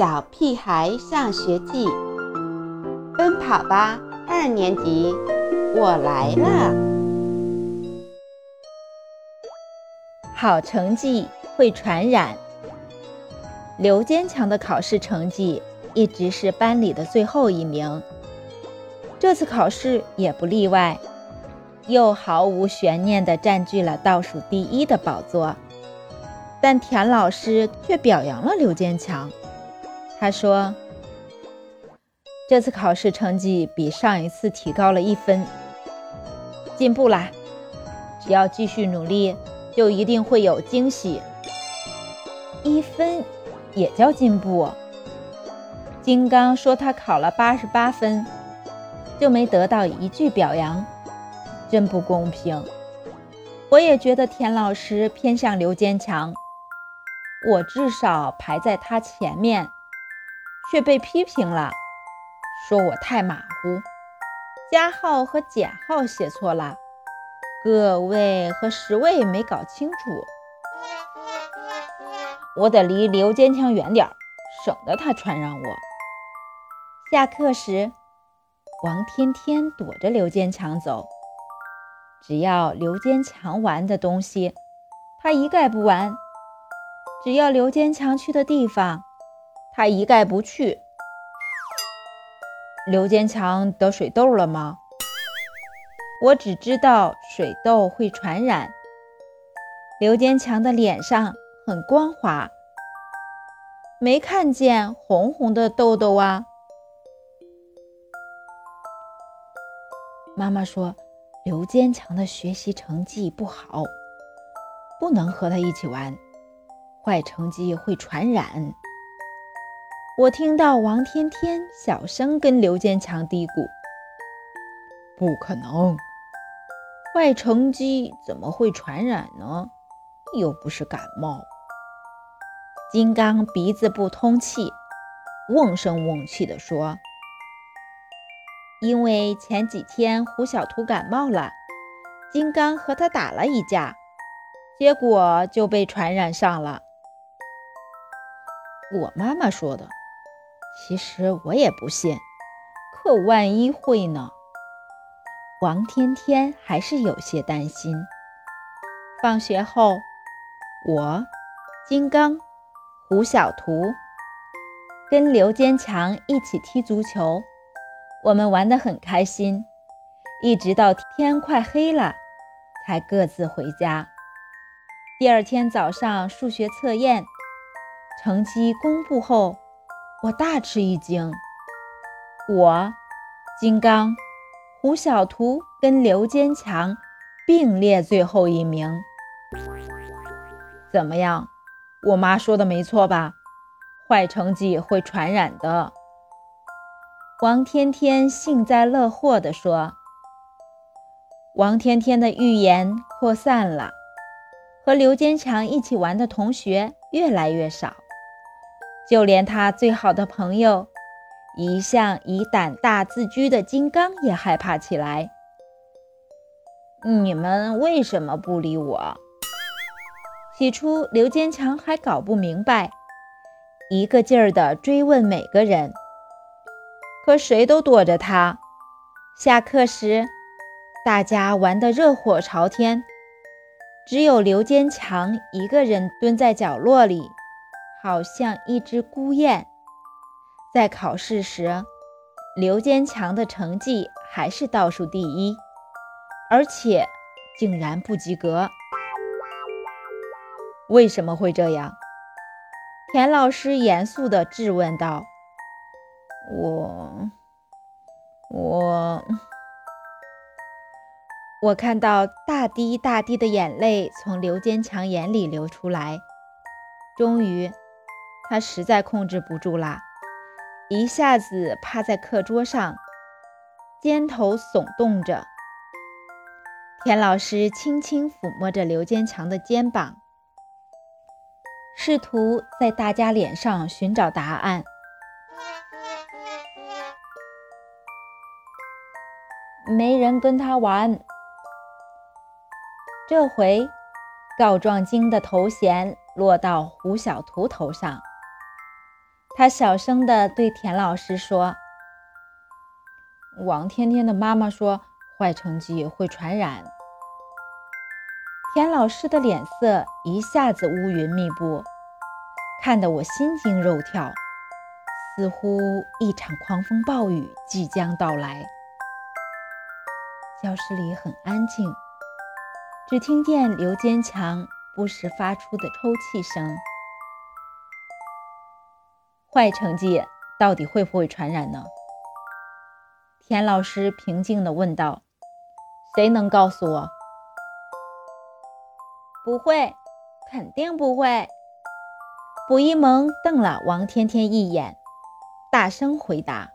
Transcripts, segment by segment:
小屁孩上学记》，奔跑吧二年级，我来了。好成绩会传染。刘坚强的考试成绩一直是班里的最后一名，这次考试也不例外，又毫无悬念地占据了倒数第一的宝座。但田老师却表扬了刘坚强。他说：“这次考试成绩比上一次提高了一分，进步啦！只要继续努力，就一定会有惊喜。一分也叫进步？”金刚说：“他考了八十八分，就没得到一句表扬，真不公平。”我也觉得田老师偏向刘坚强。我至少排在他前面，却被批评了，说我太马虎，加号和减号写错了，个位和十位没搞清楚。我得离刘坚强远点儿，省得他传染我。下课时，王天天躲着刘坚强走，只要刘坚强玩的东西，他一概不玩。只要刘坚强去的地方，他一概不去。刘坚强得水痘了吗？我只知道水痘会传染。刘坚强的脸上很光滑，没看见红红的痘痘啊。妈妈说，刘坚强的学习成绩不好，不能和他一起玩。坏成绩会传染。我听到王天天小声跟刘坚强嘀咕：“不可能，坏成绩怎么会传染呢？又不是感冒。”金刚鼻子不通气，瓮声瓮气地说：“因为前几天胡小图感冒了，金刚和他打了一架，结果就被传染上了。”我妈妈说的，其实我也不信，可万一会呢？王天天还是有些担心。放学后，我、金刚、胡小图跟刘坚强一起踢足球，我们玩得很开心，一直到天快黑了才各自回家。第二天早上数学测验。成绩公布后，我大吃一惊。我、金刚、胡小图跟刘坚强并列最后一名。怎么样？我妈说的没错吧？坏成绩会传染的。王天天幸灾乐祸地说。王天天的预言扩散了，和刘坚强一起玩的同学越来越少。就连他最好的朋友，一向以胆大自居的金刚也害怕起来。你们为什么不理我？起初，刘坚强还搞不明白，一个劲儿地追问每个人，可谁都躲着他。下课时，大家玩得热火朝天，只有刘坚强一个人蹲在角落里。好像一只孤雁。在考试时，刘坚强的成绩还是倒数第一，而且竟然不及格。为什么会这样？田老师严肃地质问道：“我……我……我看到大滴大滴的眼泪从刘坚强眼里流出来，终于。”他实在控制不住啦，一下子趴在课桌上，肩头耸动着。田老师轻轻抚摸着刘坚强的肩膀，试图在大家脸上寻找答案。没人跟他玩。这回，告状精的头衔落到胡小图头上。他小声地对田老师说：“王天天的妈妈说，坏成绩会传染。”田老师的脸色一下子乌云密布，看得我心惊肉跳，似乎一场狂风暴雨即将到来。教室里很安静，只听见刘坚强不时发出的抽泣声。坏成绩到底会不会传染呢？田老师平静地问道：“谁能告诉我？”“不会，肯定不会。”卜一萌瞪了王天天一眼，大声回答：“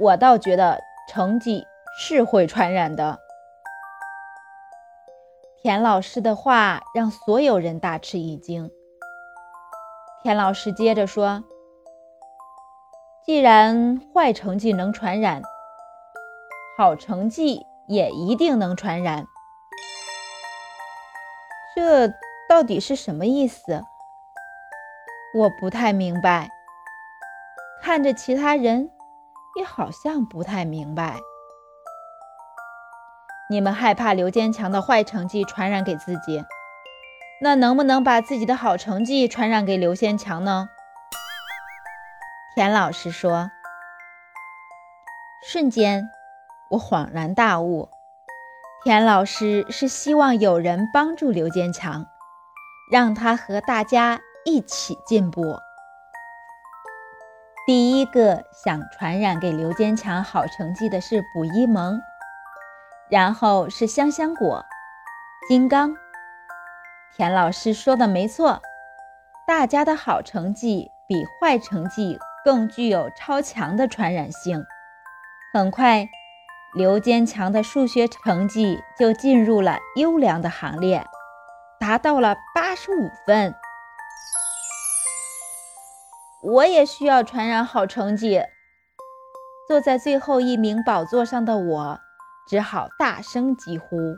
我倒觉得成绩是会传染的。”田老师的话让所有人大吃一惊。田老师接着说：“既然坏成绩能传染，好成绩也一定能传染。这到底是什么意思？我不太明白。看着其他人，也好像不太明白。你们害怕刘坚强的坏成绩传染给自己？”那能不能把自己的好成绩传染给刘先强呢？田老师说。瞬间，我恍然大悟，田老师是希望有人帮助刘坚强，让他和大家一起进步。第一个想传染给刘坚强好成绩的是卜一萌，然后是香香果、金刚。田老师说的没错，大家的好成绩比坏成绩更具有超强的传染性。很快，刘坚强的数学成绩就进入了优良的行列，达到了八十五分。我也需要传染好成绩。坐在最后一名宝座上的我，只好大声疾呼。